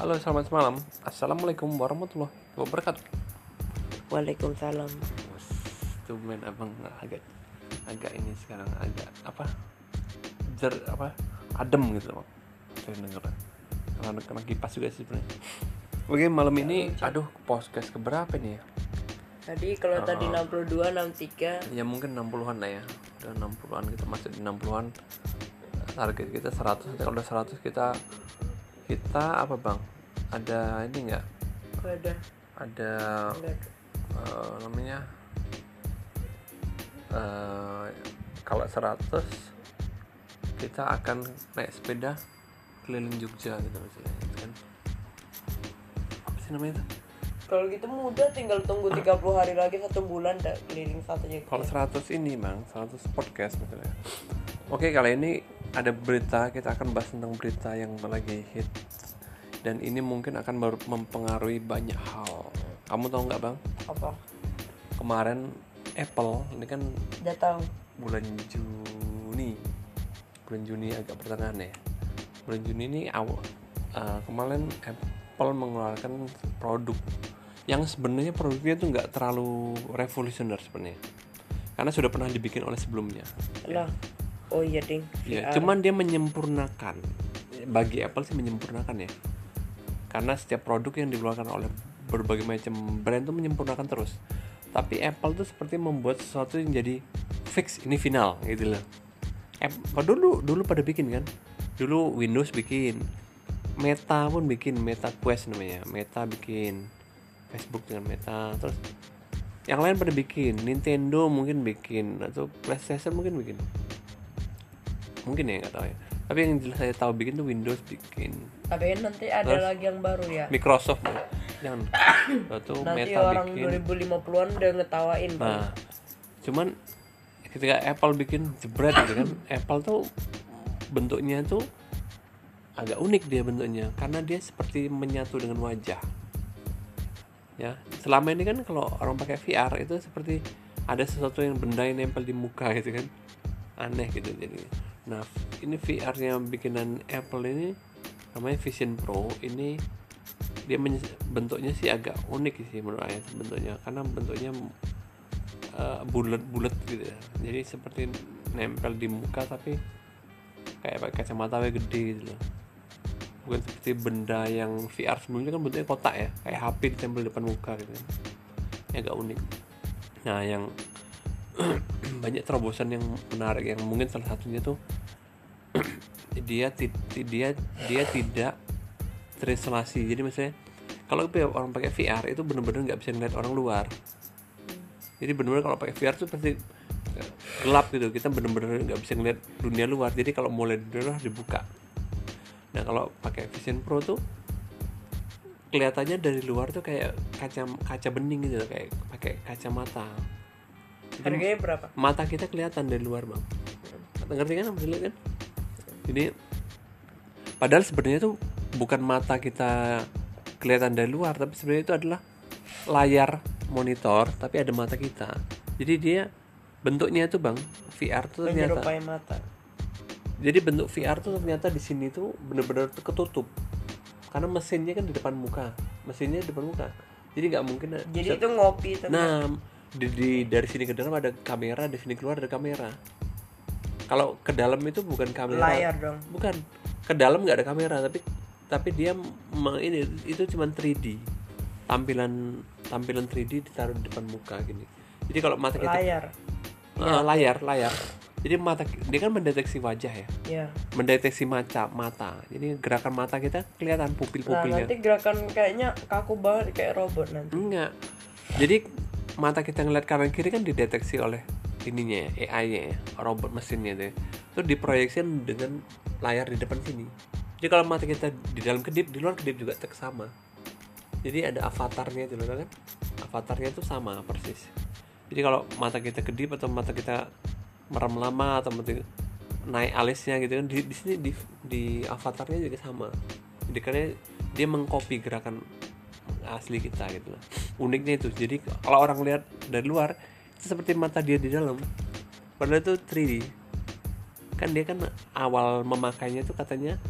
Halo, selamat malam. Assalamualaikum warahmatullahi wabarakatuh. Waalaikumsalam. Wes, Tumben abang agak agak ini sekarang agak apa? Jer apa? Adem gitu bang. Saya denger. Karena kena kipas juga sih sebenarnya. Oke, malam ini aduh podcast keberapa nih ya? Tadi kalau tadi 62 63 Ya mungkin 60-an lah ya. Udah 60-an kita masuk di 60-an. Target kita 100. Nanti Kalau udah 100 kita kita apa bang? Ada ini nggak? Gak ada. Ada eh, namanya eh kalau 100 kita akan naik sepeda keliling Jogja gitu misalnya kan apa sih namanya itu Kalau gitu mudah tinggal tunggu 30 hari lagi satu bulan dah keliling satu Jogja. kalau 100 ini bang 100 podcast misalnya oke kali ini ada berita kita akan bahas tentang berita yang lagi hit. Dan ini mungkin akan mempengaruhi banyak hal. Kamu tahu nggak bang? Apa? kemarin Apple ini kan Udah tahu. bulan Juni. Bulan Juni agak pertengahan ya. Bulan Juni ini awal uh, kemarin Apple mengeluarkan produk yang sebenarnya produknya tuh nggak terlalu revolusioner sebenarnya. Karena sudah pernah dibikin oleh sebelumnya. Lah. Oh iya ding. ya VR. cuman dia menyempurnakan. Bagi Apple sih menyempurnakan ya. Karena setiap produk yang dikeluarkan oleh berbagai macam brand tuh menyempurnakan terus. Tapi Apple tuh seperti membuat sesuatu yang jadi fix ini final gitu loh. Apple dulu dulu pada bikin kan? Dulu Windows bikin Meta pun bikin Meta Quest namanya. Meta bikin Facebook dengan Meta terus yang lain pada bikin. Nintendo mungkin bikin atau PlayStation mungkin bikin mungkin ya nggak tahu ya. Tapi yang jelas saya tahu bikin tuh Windows bikin. Tapi nanti ada Terus? lagi yang baru ya. Microsoft ya. jangan. Itu Nanti Meta orang bikin. 2050-an udah ngetawain nah cuman ketika Apple bikin jebret gitu kan Apple tuh bentuknya tuh agak unik dia bentuknya. Karena dia seperti menyatu dengan wajah. Ya selama ini kan kalau orang pakai VR itu seperti ada sesuatu yang benda yang nempel di muka gitu kan. Aneh gitu jadi nah ini VR nya bikinan Apple ini namanya Vision Pro. Ini dia bentuknya sih agak unik sih menurut saya bentuknya karena bentuknya eh, bulat-bulat gitu ya. Jadi seperti nempel di muka tapi kayak pakai kacamata yang gede gitu loh. Bukan seperti benda yang VR sebelumnya kan bentuknya kotak ya kayak HP ditempel di depan muka gitu. Ini agak unik. Nah yang banyak terobosan yang menarik yang mungkin salah satunya tuh dia dia dia tidak terisolasi. Jadi misalnya kalau orang pakai VR itu bener-bener nggak bisa ngeliat orang luar. Jadi bener-bener kalau pakai VR tuh pasti eh, gelap gitu. Kita bener-bener nggak bisa ngeliat dunia luar. Jadi kalau mulai luar dibuka. Nah kalau pakai Vision Pro tuh kelihatannya dari luar tuh kayak kaca kaca bening gitu. Kayak pakai kacamata. Harganya berapa? mata kita kelihatan dari luar bang. Ngerti kan? Lihat kan jadi padahal sebenarnya tuh bukan mata kita kelihatan dari luar tapi sebenarnya itu adalah layar monitor tapi ada mata kita. Jadi dia bentuknya tuh bang VR tuh ternyata. Menyerupai mata. jadi bentuk VR tuh ternyata di sini tuh bener-bener tuh ketutup. Karena mesinnya kan di depan muka. Mesinnya di depan muka. Jadi nggak mungkin Jadi bisa- itu ngopi tapi Nah, di, di- dari sini ke dalam ada kamera, dari sini keluar ada kamera. Kalau ke dalam itu bukan kamera. layar dong. Bukan. Ke dalam nggak ada kamera, tapi tapi dia ini itu cuma 3D. Tampilan tampilan 3D ditaruh di depan muka gini. Jadi kalau mata kita Layar. Ah, layar, layar. Jadi mata dia kan mendeteksi wajah ya. Ya. Mendeteksi mata, mata. Jadi gerakan mata kita kelihatan Nah, pupil-pupilnya. nanti gerakan kayaknya kaku banget kayak robot nanti. Enggak. Jadi mata kita ngeliat kanan kiri kan dideteksi oleh ininya ya, AI-nya ya, robot mesinnya itu. ya. Itu diproyeksikan dengan layar di depan sini. Jadi kalau mata kita di dalam kedip, di luar kedip juga tek sama. Jadi ada avatarnya itu kan? Avatarnya itu sama persis. Jadi kalau mata kita kedip atau mata kita merem lama atau mata naik alisnya gitu kan di, di sini di, di avatarnya juga sama. Jadi karena dia mengcopy gerakan asli kita gitu. Uniknya itu. Jadi kalau orang lihat dari luar seperti mata dia di dalam. Padahal itu 3D. Kan dia kan awal memakainya itu katanya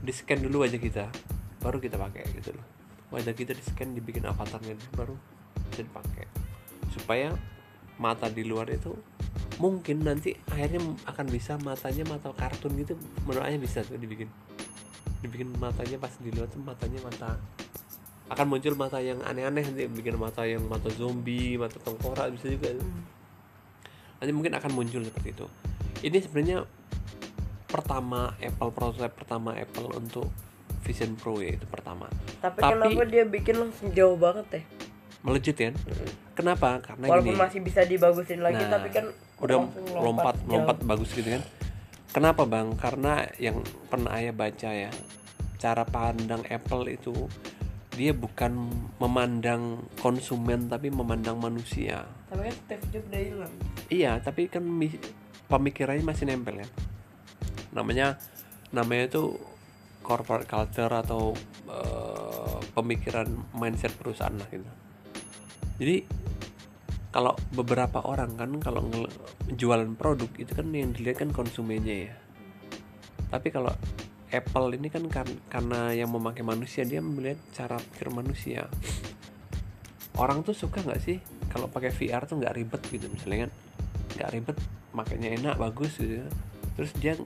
di scan dulu aja kita baru kita pakai gitu loh wajah kita di scan dibikin avatarnya baru bisa dipakai supaya mata di luar itu mungkin nanti akhirnya akan bisa matanya mata kartun gitu menurut Ayah bisa tuh dibikin dibikin matanya pas di luar tuh matanya mata akan muncul mata yang aneh-aneh nanti bikin mata yang mata zombie mata tengkorak bisa juga. Nanti mungkin akan muncul seperti itu. Ini sebenarnya pertama Apple prototype pertama Apple untuk Vision Pro ya itu pertama. Tapi, Tapi- kenapa dia bikin langsung jauh banget ya? melejit kan kenapa? Karena Walaupun gini. masih bisa dibagusin lagi, Nah, tapi kan udah lompat jauh. lompat bagus gitu kan? Kenapa bang? Karena yang pernah ayah baca ya cara pandang Apple itu dia bukan memandang konsumen tapi memandang manusia. Tapi kan Steve Jobs udah hilang. iya tapi kan mi- pemikirannya masih nempel kan namanya namanya itu corporate culture atau eh, pemikiran mindset perusahaan lah gitu. Jadi kalau beberapa orang kan kalau jualan produk itu kan yang dilihat kan konsumennya ya. Tapi kalau Apple ini kan kar- karena yang memakai manusia dia melihat cara pikir manusia. Orang tuh suka nggak sih kalau pakai VR tuh nggak ribet gitu misalnya kan? Nggak ribet makanya enak bagus gitu. Terus dia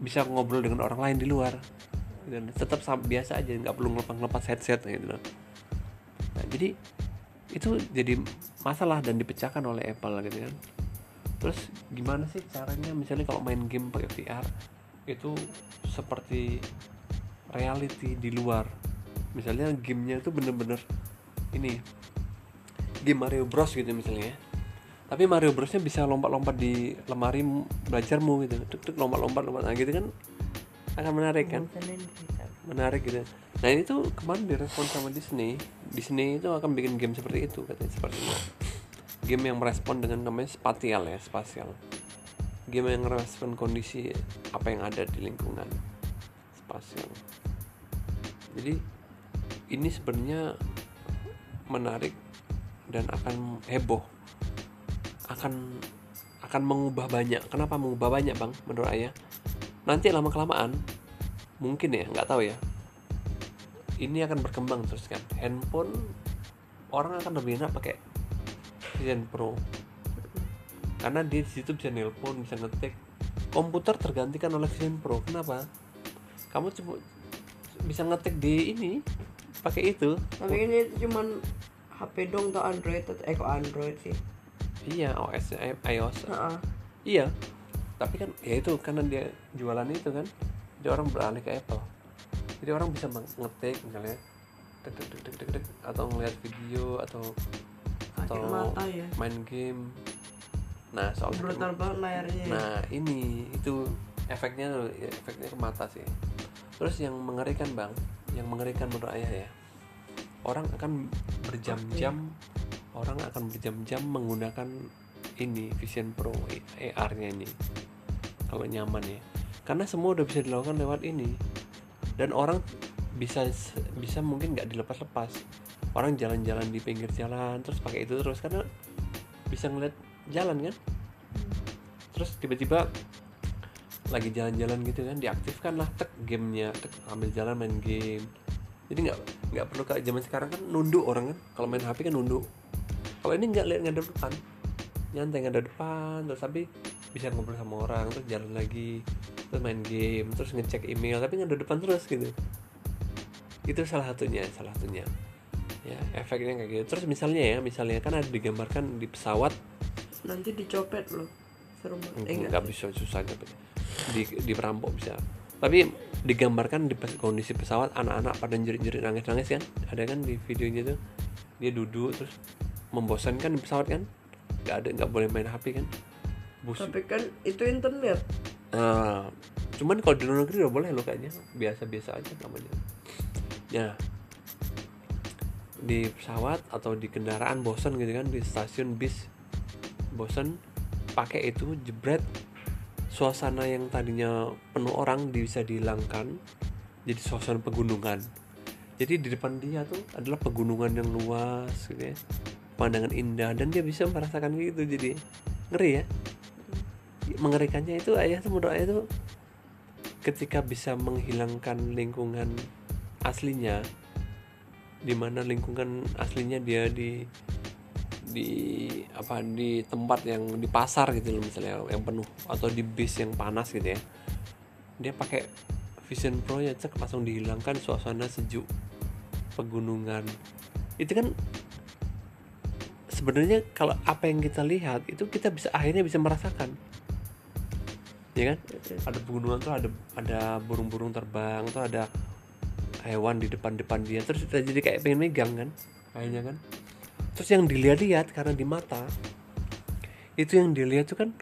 bisa ngobrol dengan orang lain di luar. Gitu. tetap biasa aja nggak perlu ngelepas ngelepas headset gitu loh. nah jadi itu jadi masalah dan dipecahkan oleh Apple gitu kan. Terus gimana sih caranya? Misalnya kalau main game pakai VR itu seperti reality di luar. Misalnya gamenya itu bener-bener ini game Mario Bros gitu misalnya ya. tapi Mario Brosnya bisa lompat-lompat di lemari belajarmu gitu. Tuk tuk lompat-lompat lompat. Nah gitu kan akan menarik kan? Menarik gitu. Nah ini tuh kemarin direspon sama Disney. Disney itu akan bikin game seperti itu katanya seperti itu. Game yang merespon dengan namanya spatial ya spasial game yang kondisi apa yang ada di lingkungan spasial. Jadi ini sebenarnya menarik dan akan heboh. Akan akan mengubah banyak. Kenapa mengubah banyak bang? Menurut ayah nanti lama kelamaan mungkin ya nggak tahu ya. Ini akan berkembang terus kan. Handphone orang akan lebih enak pakai Vision Pro karena di situ bisa nelpon bisa ngetik komputer tergantikan oleh Vision Pro kenapa? Kamu cuma bisa ngetik di ini pakai itu. Tapi ini cuman HP dong atau Android atau eh Android sih. iya OS i- iOS Heeh. iya. Tapi kan ya itu karena dia jualan itu kan jadi orang beralih ke Apple. Jadi orang bisa ngetik misalnya dek dek dek dek dek, atau ngeliat video atau atau mata ya. main game nah soal Brutal banget layarnya. ya. Nah ini itu efeknya ya, efeknya ke mata sih. Terus yang mengerikan bang, yang mengerikan menurut ayah ya, orang akan berjam-jam, orang akan berjam-jam menggunakan ini Vision Pro AR-nya ini, kalau nyaman ya. Karena semua udah bisa dilakukan lewat ini, dan orang bisa bisa mungkin nggak dilepas-lepas. Orang jalan-jalan di pinggir jalan, terus pakai itu terus karena bisa ngeliat jalan kan? Terus tiba-tiba lagi jalan-jalan gitu kan diaktifkan lah tek gamenya tek ambil jalan main game. Jadi nggak nggak perlu kayak zaman sekarang kan nunduk orang kan. Kalau main HP kan nunduk. Kalau ini nggak lihat ngadep depan nyantai ngadep depan terus tapi bisa ngobrol sama orang terus jalan lagi terus main game terus ngecek email tapi ngadep depan terus gitu. Itu salah satunya salah satunya. Ya efeknya kayak gitu. Terus misalnya ya misalnya kan ada digambarkan di pesawat Nanti dicopet loh. Seru banget. Eh, nggak bisa susah tapi di di perampok bisa. Tapi digambarkan di kondisi pesawat anak-anak pada jerit-jerit nangis-nangis kan? Ada kan di videonya tuh? Dia duduk terus membosankan di pesawat kan? Nggak ada nggak boleh main HP kan? Bus Tapi kan itu internet. Nah, cuman kalau di luar negeri udah boleh lo kayaknya. Biasa-biasa aja namanya. Ya. Di pesawat atau di kendaraan bosan gitu kan di stasiun bis bosan pakai itu jebret. Suasana yang tadinya penuh orang bisa dihilangkan jadi suasana pegunungan. Jadi di depan dia tuh adalah pegunungan yang luas gitu ya. Pandangan indah dan dia bisa merasakan gitu jadi ngeri ya. Mengerikannya itu ayah tuh menurut ayah tuh ketika bisa menghilangkan lingkungan aslinya di mana lingkungan aslinya dia di di apa di tempat yang di pasar gitu loh misalnya yang penuh atau di bis yang panas gitu ya. Dia pakai Vision Pro ya cek langsung dihilangkan suasana sejuk pegunungan. Itu kan sebenarnya kalau apa yang kita lihat itu kita bisa akhirnya bisa merasakan. Ya kan? Ada pegunungan tuh ada ada burung-burung terbang tuh ada hewan di depan-depan dia terus kita jadi kayak pengen megang kan? Kayaknya kan terus yang dilihat-lihat karena di mata itu yang dilihat tuh kan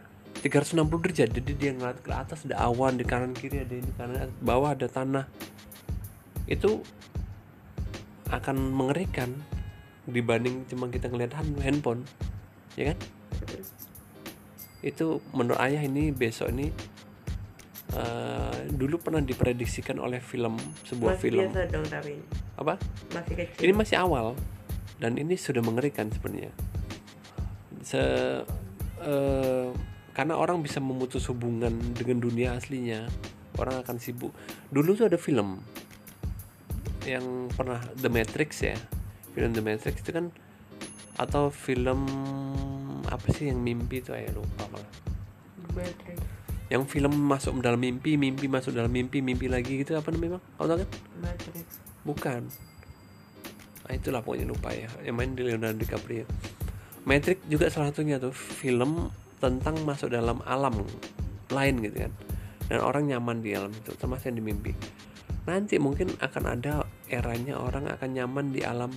360 derajat. Jadi dia ngeliat ke atas ada awan di kanan kiri ada ini kanan bawah ada tanah. Itu akan mengerikan dibanding cuma kita ngeliat hand- handphone ya kan? Itu menurut ayah ini besok ini eh, dulu pernah diprediksikan oleh film sebuah Masih film. biasa dong tapi apa? masih kecil. ini masih awal dan ini sudah mengerikan sebenarnya se eh, karena orang bisa memutus hubungan dengan dunia aslinya orang akan sibuk dulu tuh ada film yang pernah The Matrix ya film The Matrix itu kan atau film apa sih yang mimpi itu ya lupa malah Matrix. yang film masuk dalam mimpi mimpi masuk dalam mimpi mimpi lagi gitu apa namanya bang Kau tahu kan Matrix. Bukan. Nah, itulah pokoknya lupa ya. Yang main di Leonardo DiCaprio. Matrix juga salah satunya tuh film tentang masuk dalam alam lain gitu kan. Dan orang nyaman di alam itu, termasuk yang di mimpi. Nanti mungkin akan ada eranya orang akan nyaman di alam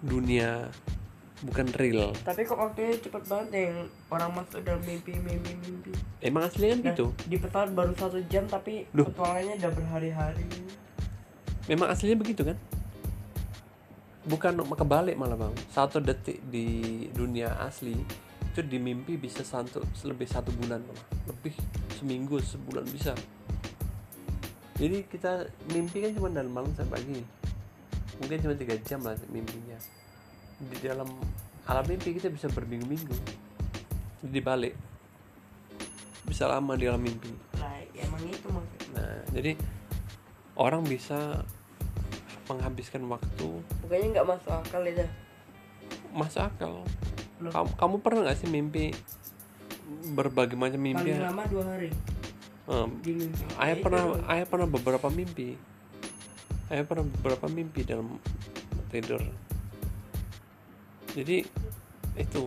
dunia bukan real. Tapi kok waktunya cepet banget ya yang orang masuk dalam mimpi mimpi mimpi. Emang aslinya kan Nah, gitu. Di pesawat baru satu jam tapi Duh. petualangannya udah berhari-hari. Memang aslinya begitu kan? Bukan kebalik malah bang. Satu detik di dunia asli itu di mimpi bisa satu lebih satu bulan malah. Lebih seminggu sebulan bisa. Jadi kita mimpi kan cuma dalam malam sampai pagi. Mungkin cuma tiga jam lah mimpinya. Di dalam alam mimpi kita bisa berminggu-minggu. Jadi balik bisa lama di alam mimpi. Lah emang itu maksudnya. Nah, jadi orang bisa menghabiskan waktu Bukannya nggak masuk akal itu. masuk akal. Loh. Kamu, kamu pernah nggak sih mimpi berbagai macam mimpi? Paling lama dua hari di mimpi. ayah Ya, pernah, itu. ayah pernah beberapa mimpi. Ayah pernah beberapa mimpi dalam tidur. Jadi itu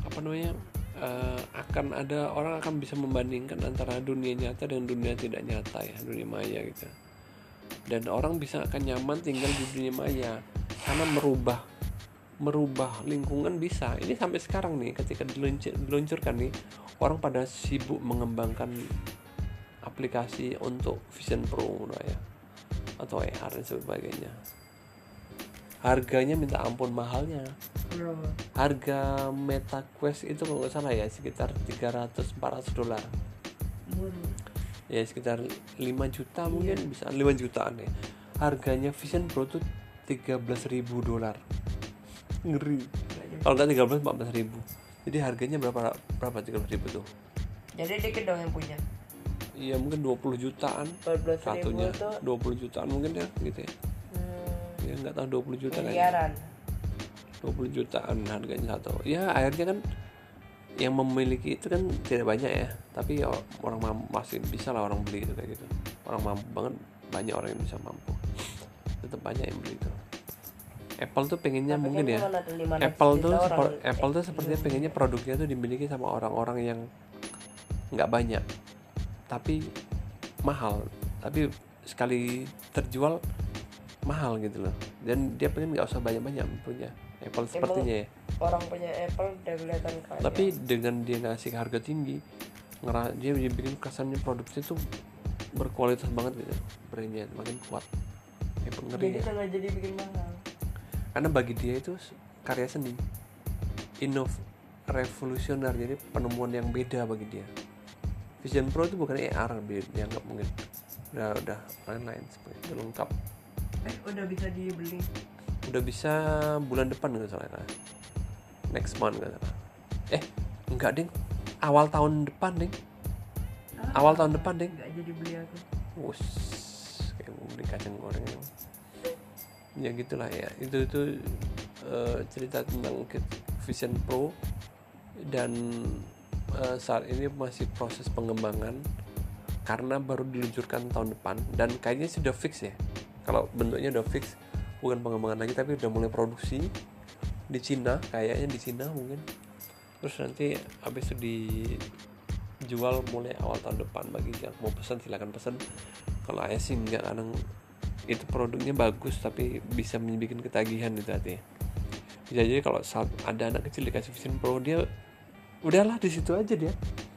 apa namanya? eh, akan ada orang akan bisa membandingkan antara dunia nyata dan dunia tidak nyata ya dunia maya gitu dan orang bisa akan nyaman tinggal di dunia maya. Karena merubah merubah lingkungan bisa. Ini sampai sekarang nih ketika diluncur, diluncurkan nih orang pada sibuk mengembangkan aplikasi untuk Vision Pro gitu ya atau AR dan sebagainya. Harganya minta ampun mahalnya. Harga Meta Quest itu kalau nggak salah ya sekitar 300-400 dolar. Murah. Ya sekitar 5 juta mungkin bisa 5 jutaan ya. Harganya Vision Pro tuh 13.000 dolar. Ngeri. Kalau nggak 13 14 ribu. Jadi harganya berapa berapa 13 ribu tuh? Jadi dikit dong yang punya. iya mungkin 20 jutaan. 14 ribu satunya tuh 20 jutaan mungkin ya gitu ya. Hmm, ya nggak tahu 20 juta kayaknya miliaran. 20 jutaan harganya satu. Ya akhirnya kan yang memiliki itu kan tidak banyak ya. Tapi ya orang mampu masih bisa lah orang beli itu kayak gitu. Orang mampu banget banyak orang yang bisa mampu. Tetap banyak yang beli itu. Apple tuh pengennya Tapi mungkin kan ya cuma ada 500 Apple tuh sepor- Apple tuh Eh, sepertinya pengennya produknya tuh dimiliki sama orang-orang yang nggak banyak tapi mahal. Tapi sekali terjual mahal gitu loh. Dan dia pengen nggak usah banyak-banyak punya Apple sepertinya ya orang punya Apple udah kelihatan kaya. tapi dengan dia ngasih harga tinggi ngera dia dia bikin kesannya produknya tuh berkualitas banget gitu brandnya makin kuat Apple ngeri jadi ya jadi bikin mahal. karena bagi dia itu karya seni inov revolusioner jadi penemuan yang beda bagi dia Vision Pro itu bukan AR dia dianggap mungkin udah udah lain-lain seperti itu lengkap Eh udah bisa dibeli. udah bisa bulan depan nggak salah nah. Next month salah eh enggak ding. Awal tahun depan ding. Awal tahun depan ding. Nggak jadi beli aku. Wus, kayak mau beli kacang goreng ya gitulah ya. Itu itu eh, cerita tentang Vision Pro. Dan eh, saat ini masih proses pengembangan. Karena baru diluncurkan tahun depan. Dan kayaknya sudah fix ya. Kalau bentuknya udah fix bukan pengembangan lagi tapi udah mulai produksi di Cina kayaknya di Cina mungkin. Terus nanti habis itu dijual mulai awal tahun depan bagi yang mau pesan silakan pesan kalau saya sih nggak kadang itu produknya bagus tapi bisa membuat ketagihan itu hati. Bisa jadi kalau saat ada anak kecil dikasih Vision Pro dia udahlah di situ aja dia.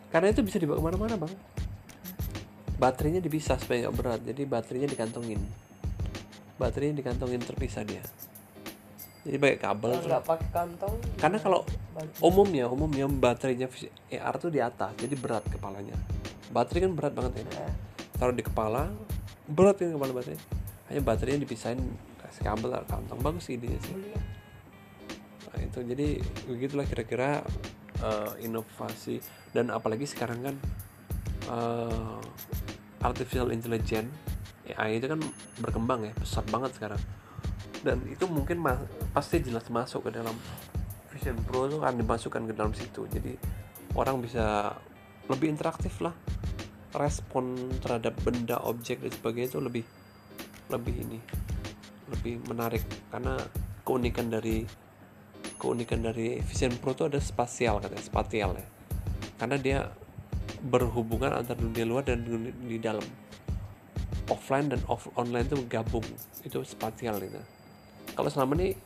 Karena itu bisa dibawa ke mana-mana bang. Baterainya dipisah supaya berat jadi baterainya dikantongin. Baterainya dikantongin terpisah dia jadi pakai kabel nggak pakai kantong karena kalau umumnya umumnya baterainya AR tuh di atas jadi berat kepalanya. Baterai kan berat banget ya. Nah, taruh di kepala berat kan kepala baterai. Hanya baterainya dipisahin kasih kabel atau kantong. Bagus sih idenya sih. Beli ya. nah, itu. Jadi begitulah kira-kira eh, inovasi. Dan apalagi sekarang kan eh, artificial intelligence AI itu kan berkembang ya pesat banget sekarang dan itu mungkin ma- pasti jelas masuk ke dalam Vision Pro itu akan dimasukkan ke dalam situ. Jadi orang bisa lebih interaktif lah. Respon terhadap benda objek dan sebagainya itu lebih lebih ini lebih menarik. Karena keunikan dari keunikan dari Vision Pro itu ada spasial katanya spatial ya. Karena dia berhubungan antara dunia luar dan dunia di dalam. Offline dan off online itu gabung. Itu spatial itu kalau selama ini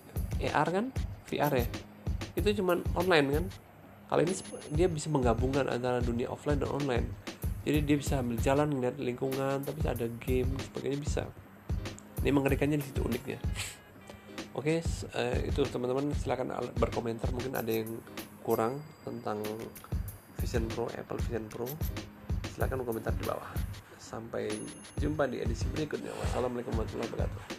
AR kan VR ya? Itu cuman online kan? Kalau ini dia bisa menggabungkan antara dunia offline dan online. Jadi dia bisa ambil jalan ngeliat lingkungan tapi ada game sebagainya bisa. Ini mengerikannya di situ uniknya. Oke s- eh, itu teman-teman silakan al- berkomentar. Mungkin ada yang kurang tentang Vision Pro Apple Vision Pro. Silakan komentar di bawah. Sampai jumpa di edisi berikutnya. Wassalamualaikum warahmatullahi wabarakatuh